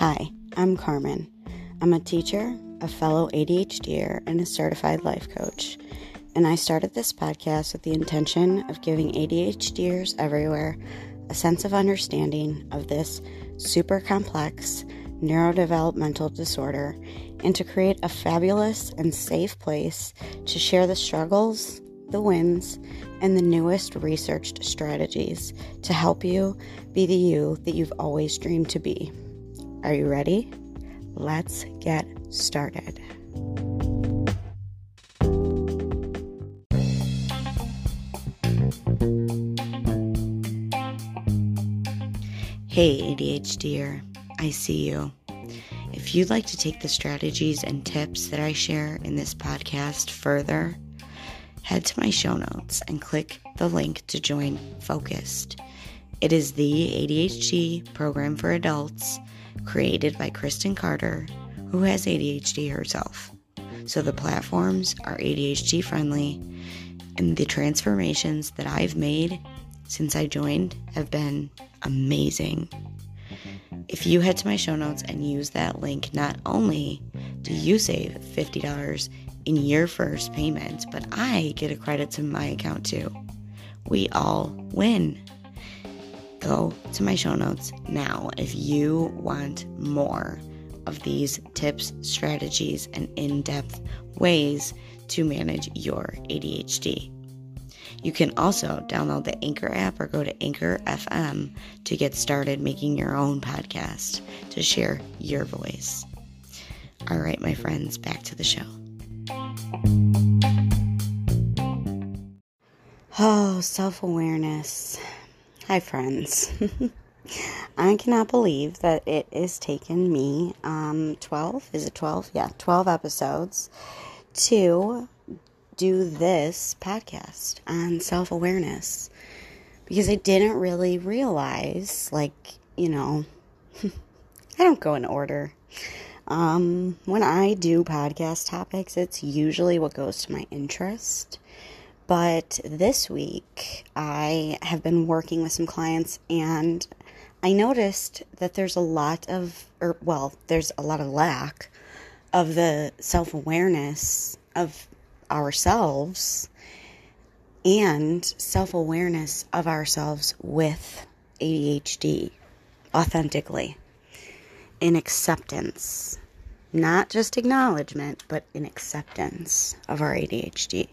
Hi, I'm Carmen. I'm a teacher, a fellow ADHDer, and a certified life coach. And I started this podcast with the intention of giving ADHDers everywhere a sense of understanding of this super complex neurodevelopmental disorder and to create a fabulous and safe place to share the struggles, the wins, and the newest researched strategies to help you be the you that you've always dreamed to be. Are you ready? Let's get started. Hey, ADHDer, I see you. If you'd like to take the strategies and tips that I share in this podcast further, head to my show notes and click the link to join Focused. It is the ADHD program for adults created by Kristen Carter, who has ADHD herself. So the platforms are ADHD friendly, and the transformations that I've made since I joined have been amazing. If you head to my show notes and use that link, not only do you save $50 in your first payment, but I get a credit to my account too. We all win. Go to my show notes now if you want more of these tips, strategies, and in depth ways to manage your ADHD. You can also download the Anchor app or go to Anchor FM to get started making your own podcast to share your voice. All right, my friends, back to the show. Oh, self awareness. Hi, friends. I cannot believe that it has taken me um, 12, is it 12? Yeah, 12 episodes to do this podcast on self awareness because I didn't really realize, like, you know, I don't go in order. Um, when I do podcast topics, it's usually what goes to my interest. But this week, I have been working with some clients and I noticed that there's a lot of, or well, there's a lot of lack of the self awareness of ourselves and self awareness of ourselves with ADHD authentically in acceptance, not just acknowledgement, but in acceptance of our ADHD.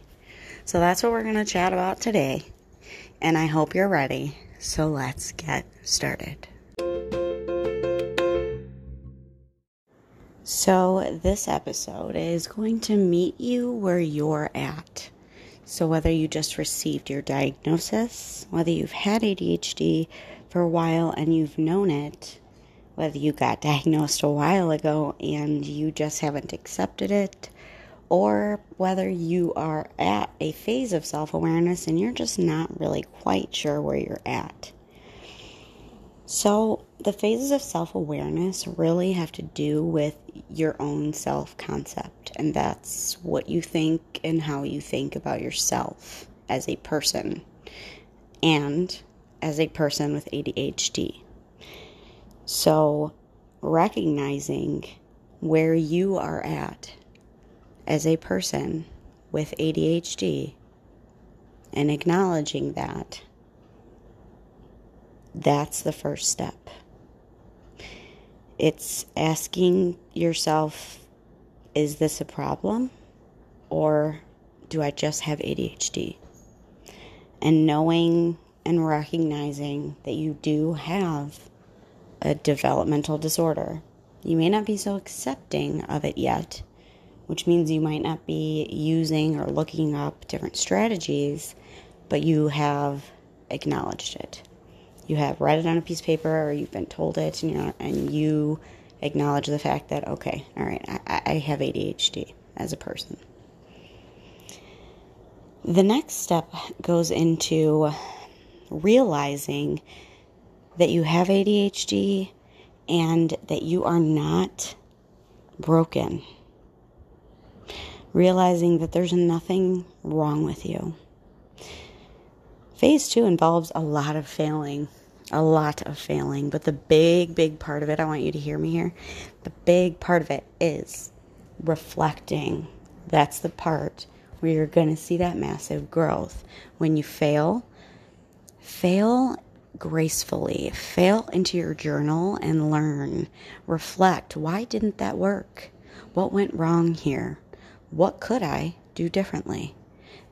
So that's what we're going to chat about today. And I hope you're ready. So let's get started. So, this episode is going to meet you where you're at. So, whether you just received your diagnosis, whether you've had ADHD for a while and you've known it, whether you got diagnosed a while ago and you just haven't accepted it, or whether you are at a phase of self awareness and you're just not really quite sure where you're at. So, the phases of self awareness really have to do with your own self concept, and that's what you think and how you think about yourself as a person and as a person with ADHD. So, recognizing where you are at as a person with ADHD and acknowledging that, that's the first step. It's asking yourself, is this a problem? Or do I just have ADHD? And knowing and recognizing that you do have a developmental disorder. You may not be so accepting of it yet, which means you might not be using or looking up different strategies, but you have acknowledged it. You have read it on a piece of paper or you've been told it and, you and you acknowledge the fact that, okay, all right, I, I have ADHD as a person. The next step goes into realizing that you have ADHD and that you are not broken realizing that there's nothing wrong with you. Phase two involves a lot of failing a lot of failing, but the big, big part of it, I want you to hear me here. The big part of it is reflecting. That's the part where you're going to see that massive growth. When you fail, fail gracefully, fail into your journal and learn. Reflect. Why didn't that work? What went wrong here? What could I do differently?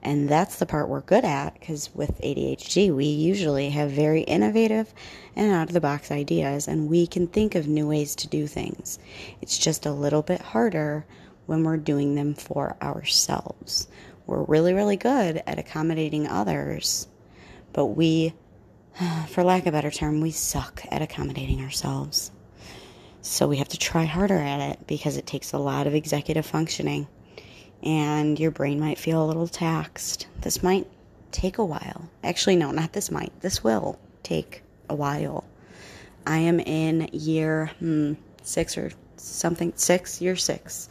And that's the part we're good at because with ADHD, we usually have very innovative and out of the box ideas, and we can think of new ways to do things. It's just a little bit harder when we're doing them for ourselves. We're really, really good at accommodating others, but we, for lack of a better term, we suck at accommodating ourselves. So we have to try harder at it because it takes a lot of executive functioning and your brain might feel a little taxed. This might take a while. Actually, no, not this might. This will take a while. I am in year hmm, six or something, six, year six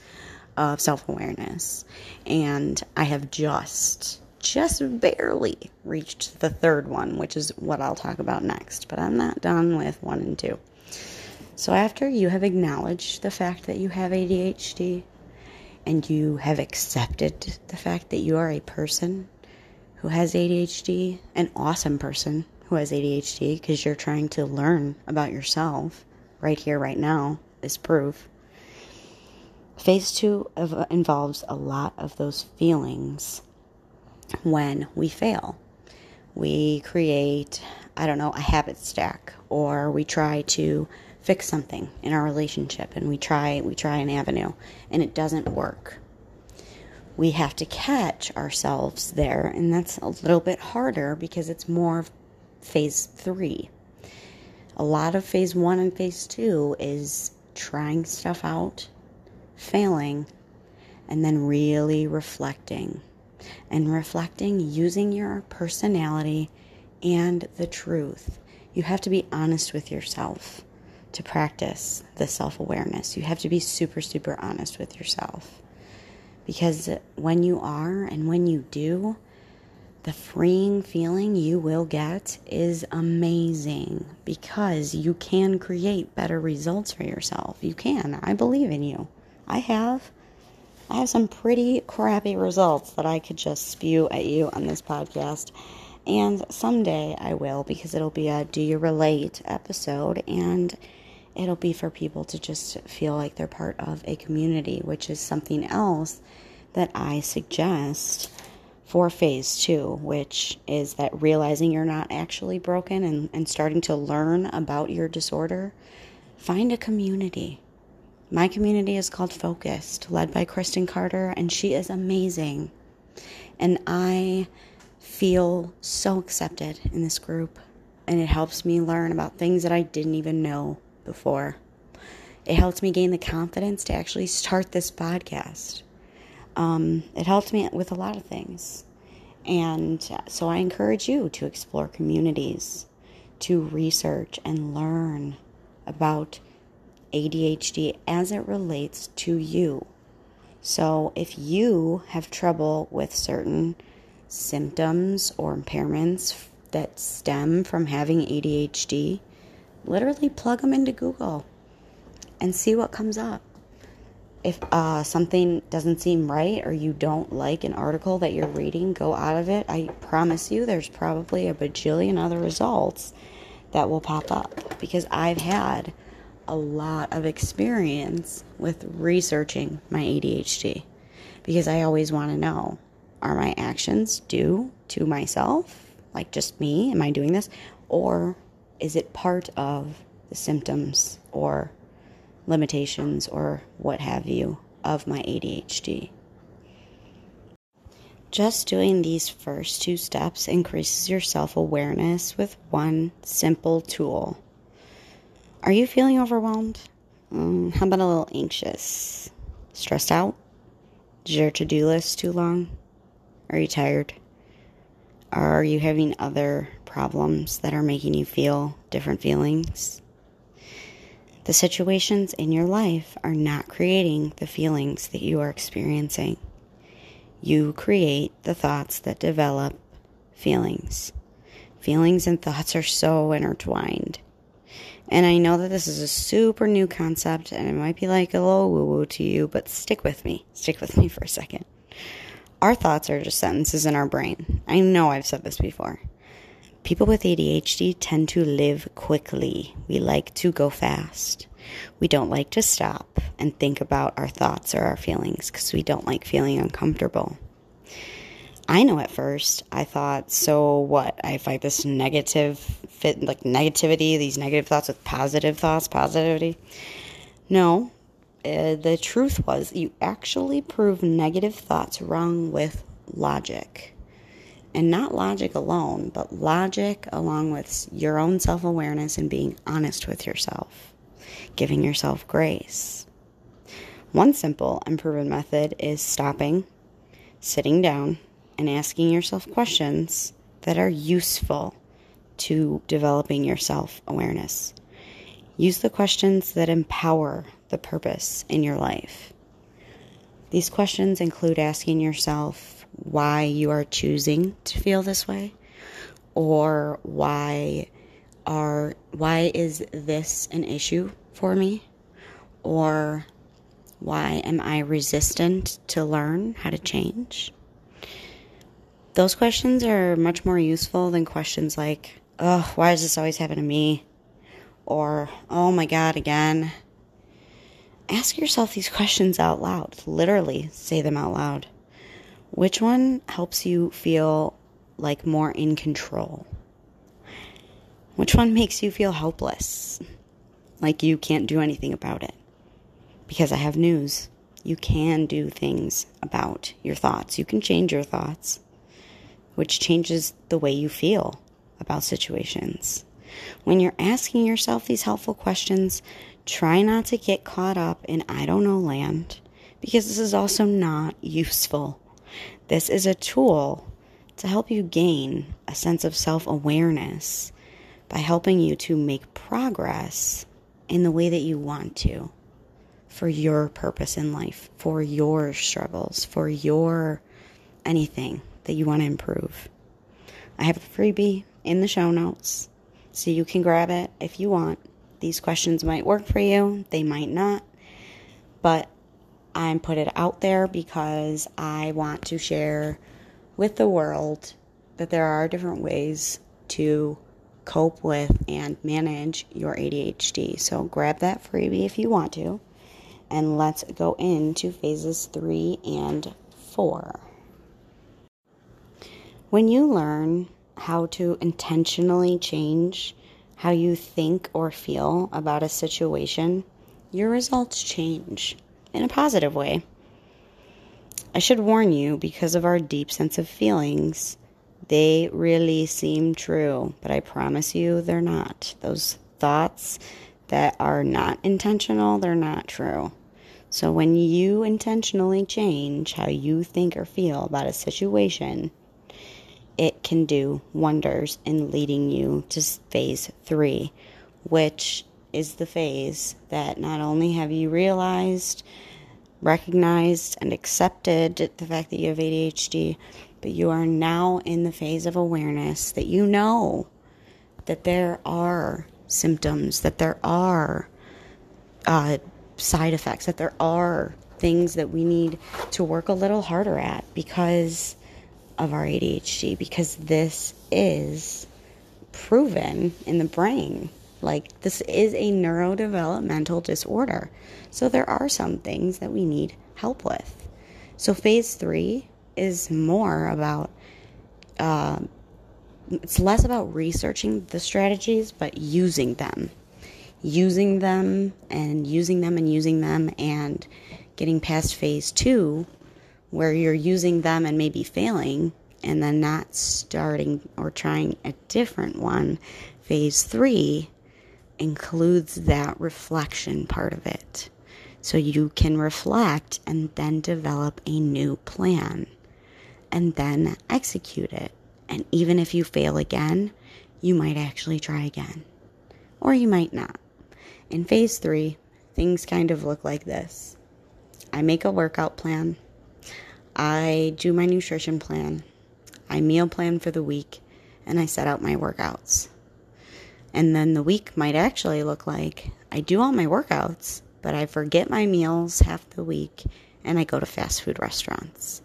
of self awareness. And I have just, just barely reached the third one, which is what I'll talk about next. But I'm not done with one and two. So, after you have acknowledged the fact that you have ADHD, and you have accepted the fact that you are a person who has ADHD, an awesome person who has ADHD, because you're trying to learn about yourself right here, right now, is proof. Phase two of, uh, involves a lot of those feelings when we fail. We create, I don't know, a habit stack, or we try to fix something in our relationship and we try we try an avenue and it doesn't work. We have to catch ourselves there and that's a little bit harder because it's more phase 3 a lot of phase 1 and phase 2 is trying stuff out failing and then really reflecting and reflecting using your personality and the truth. You have to be honest with yourself to practice the self awareness. You have to be super, super honest with yourself. Because when you are and when you do, the freeing feeling you will get is amazing because you can create better results for yourself. You can. I believe in you. I have. I have some pretty crappy results that I could just spew at you on this podcast. And someday I will because it'll be a Do You Relate episode. And it'll be for people to just feel like they're part of a community, which is something else that I suggest for phase two, which is that realizing you're not actually broken and, and starting to learn about your disorder. Find a community. My community is called Focused, led by Kristen Carter, and she is amazing. And I feel so accepted in this group, and it helps me learn about things that I didn't even know before. It helped me gain the confidence to actually start this podcast. Um, it helped me with a lot of things. And so I encourage you to explore communities, to research and learn about ADHD as it relates to you. So if you have trouble with certain symptoms or impairments that stem from having ADHD, literally plug them into Google and see what comes up. If uh, something doesn't seem right or you don't like an article that you're reading, go out of it. I promise you there's probably a bajillion other results that will pop up because I've had a lot of experience with researching my ADHD because I always want to know are my actions due to myself, like just me? Am I doing this? Or is it part of the symptoms or limitations or what have you of my ADHD? Just doing these first two steps increases your self awareness with one simple tool. Are you feeling overwhelmed? Um, how about a little anxious? Stressed out? Is your to do list too long? Are you tired? Are you having other problems that are making you feel different feelings? The situations in your life are not creating the feelings that you are experiencing. You create the thoughts that develop feelings. Feelings and thoughts are so intertwined. And I know that this is a super new concept and it might be like a little woo woo to you, but stick with me. Stick with me for a second. Our thoughts are just sentences in our brain. I know I've said this before. People with ADHD tend to live quickly. We like to go fast. We don't like to stop and think about our thoughts or our feelings because we don't like feeling uncomfortable. I know at first I thought, so what? I fight this negative fit, like negativity, these negative thoughts with positive thoughts, positivity. No, uh, the truth was you actually prove negative thoughts wrong with logic. And not logic alone, but logic along with your own self awareness and being honest with yourself, giving yourself grace. One simple and proven method is stopping, sitting down, and asking yourself questions that are useful to developing your self awareness. Use the questions that empower the purpose in your life. These questions include asking yourself why you are choosing to feel this way or why are why is this an issue for me or why am I resistant to learn how to change? Those questions are much more useful than questions like, oh, why does this always happen to me? Or, oh my God, again. Ask yourself these questions out loud. Literally say them out loud. Which one helps you feel like more in control? Which one makes you feel helpless? Like you can't do anything about it? Because I have news. You can do things about your thoughts. You can change your thoughts which changes the way you feel about situations. When you're asking yourself these helpful questions, try not to get caught up in I don't know land because this is also not useful. This is a tool to help you gain a sense of self awareness by helping you to make progress in the way that you want to for your purpose in life, for your struggles, for your anything that you want to improve. I have a freebie in the show notes, so you can grab it if you want. These questions might work for you, they might not, but I put it out there because I want to share with the world that there are different ways to cope with and manage your ADHD. So grab that freebie if you want to, and let's go into phases three and four. When you learn how to intentionally change how you think or feel about a situation, your results change in a positive way. I should warn you because of our deep sense of feelings, they really seem true, but I promise you they're not. Those thoughts that are not intentional, they're not true. So when you intentionally change how you think or feel about a situation, it can do wonders in leading you to phase three, which is the phase that not only have you realized, recognized, and accepted the fact that you have ADHD, but you are now in the phase of awareness that you know that there are symptoms, that there are uh, side effects, that there are things that we need to work a little harder at because of our ADHD because this is proven in the brain. Like, this is a neurodevelopmental disorder. So, there are some things that we need help with. So, phase three is more about, uh, it's less about researching the strategies, but using them. Using them and using them and using them and getting past phase two where you're using them and maybe failing and then not starting or trying a different one, phase three includes that reflection part of it. So you can reflect and then develop a new plan and then execute it. And even if you fail again, you might actually try again, or you might not. In phase three, things kind of look like this I make a workout plan I do my nutrition plan, I meal plan for the week, and I set out my workouts. And then the week might actually look like I do all my workouts, but I forget my meals half the week and I go to fast food restaurants.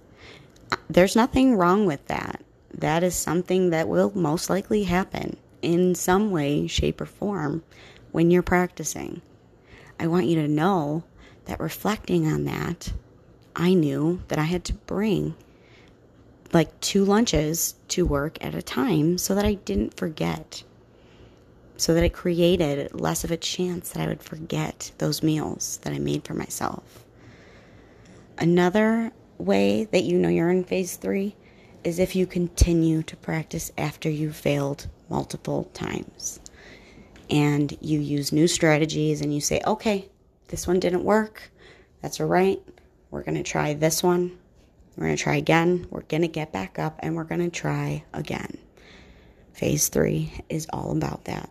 There's nothing wrong with that. That is something that will most likely happen in some way, shape, or form when you're practicing. I want you to know that reflecting on that, I knew that I had to bring like two lunches to work at a time so that I didn't forget. So that it created less of a chance that I would forget those meals that I made for myself. Another way that you know you're in phase three is if you continue to practice after you failed multiple times and you use new strategies and you say, okay, this one didn't work. That's all right. We're going to try this one. We're going to try again. We're going to get back up and we're going to try again. Phase three is all about that.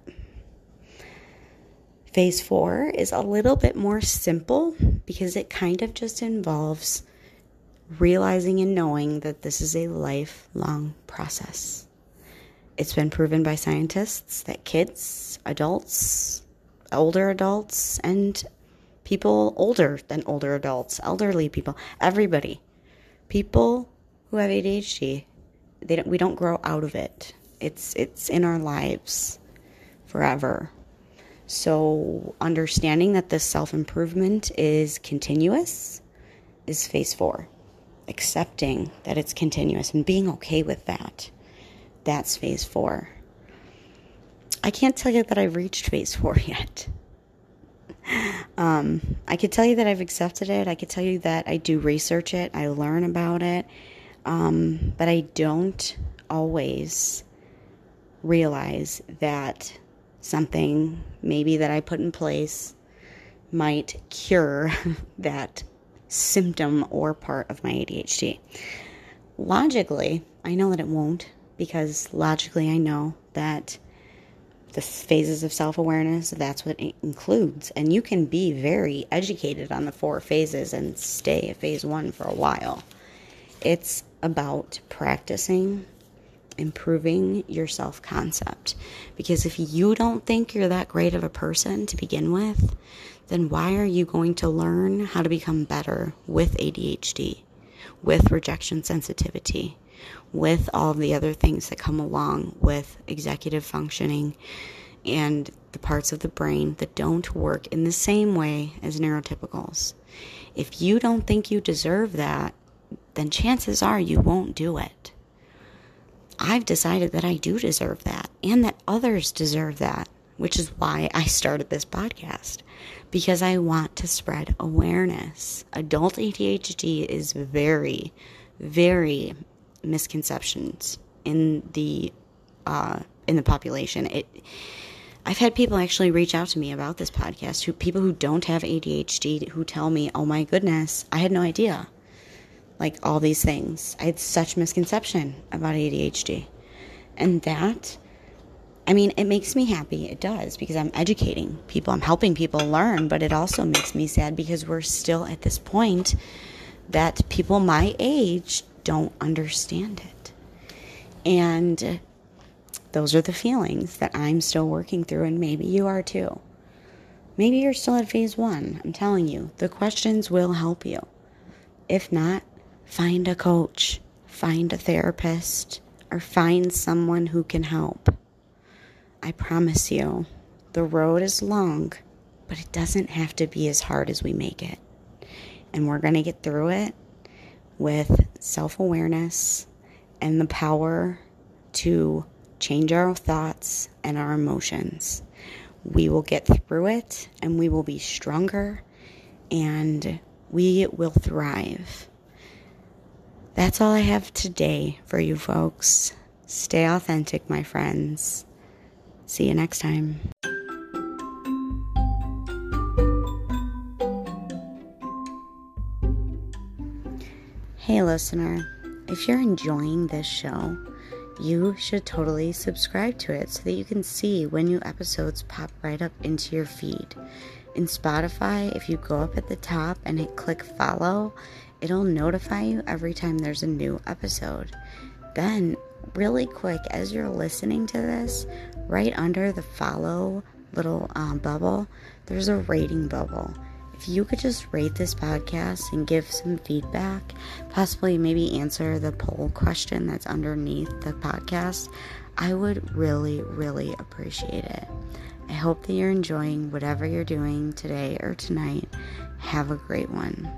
Phase four is a little bit more simple because it kind of just involves realizing and knowing that this is a lifelong process. It's been proven by scientists that kids, adults, older adults, and people older than older adults, elderly people, everybody, people who have ADHD, they don't, we don't grow out of it. It's it's in our lives forever. So understanding that this self-improvement is continuous is phase 4 accepting that it's continuous and being okay with that. That's phase four. I can't tell you that I've reached phase four yet. Um, I could tell you that I've accepted it. I could tell you that I do research it, I learn about it, um, but I don't always realize that something maybe that I put in place might cure that symptom or part of my ADHD. Logically, I know that it won't because logically I know that the phases of self awareness, that's what it includes. And you can be very educated on the four phases and stay at phase one for a while. It's about practicing, improving your self concept. Because if you don't think you're that great of a person to begin with, then why are you going to learn how to become better with ADHD, with rejection sensitivity, with all the other things that come along with executive functioning and the parts of the brain that don't work in the same way as neurotypicals? If you don't think you deserve that, then chances are you won't do it. I've decided that I do deserve that and that others deserve that, which is why I started this podcast because I want to spread awareness. Adult ADHD is very, very misconceptions in the uh, in the population. It. I've had people actually reach out to me about this podcast who people who don't have ADHD who tell me, "Oh my goodness, I had no idea." Like all these things. I had such misconception about ADHD. And that I mean, it makes me happy. It does because I'm educating people, I'm helping people learn, but it also makes me sad because we're still at this point that people my age don't understand it. And those are the feelings that I'm still working through, and maybe you are too. Maybe you're still at phase one. I'm telling you, the questions will help you. If not, find a coach, find a therapist, or find someone who can help. I promise you, the road is long, but it doesn't have to be as hard as we make it. And we're going to get through it with self awareness and the power to change our thoughts and our emotions. We will get through it and we will be stronger and we will thrive. That's all I have today for you folks. Stay authentic, my friends. See you next time. Hey, listener, if you're enjoying this show, you should totally subscribe to it so that you can see when new episodes pop right up into your feed. In Spotify, if you go up at the top and hit click follow, it'll notify you every time there's a new episode. Then really quick, as you're listening to this, right under the follow little um, bubble, there's a rating bubble. If you could just rate this podcast and give some feedback, possibly maybe answer the poll question that's underneath the podcast, I would really, really appreciate it. I hope that you're enjoying whatever you're doing today or tonight. Have a great one.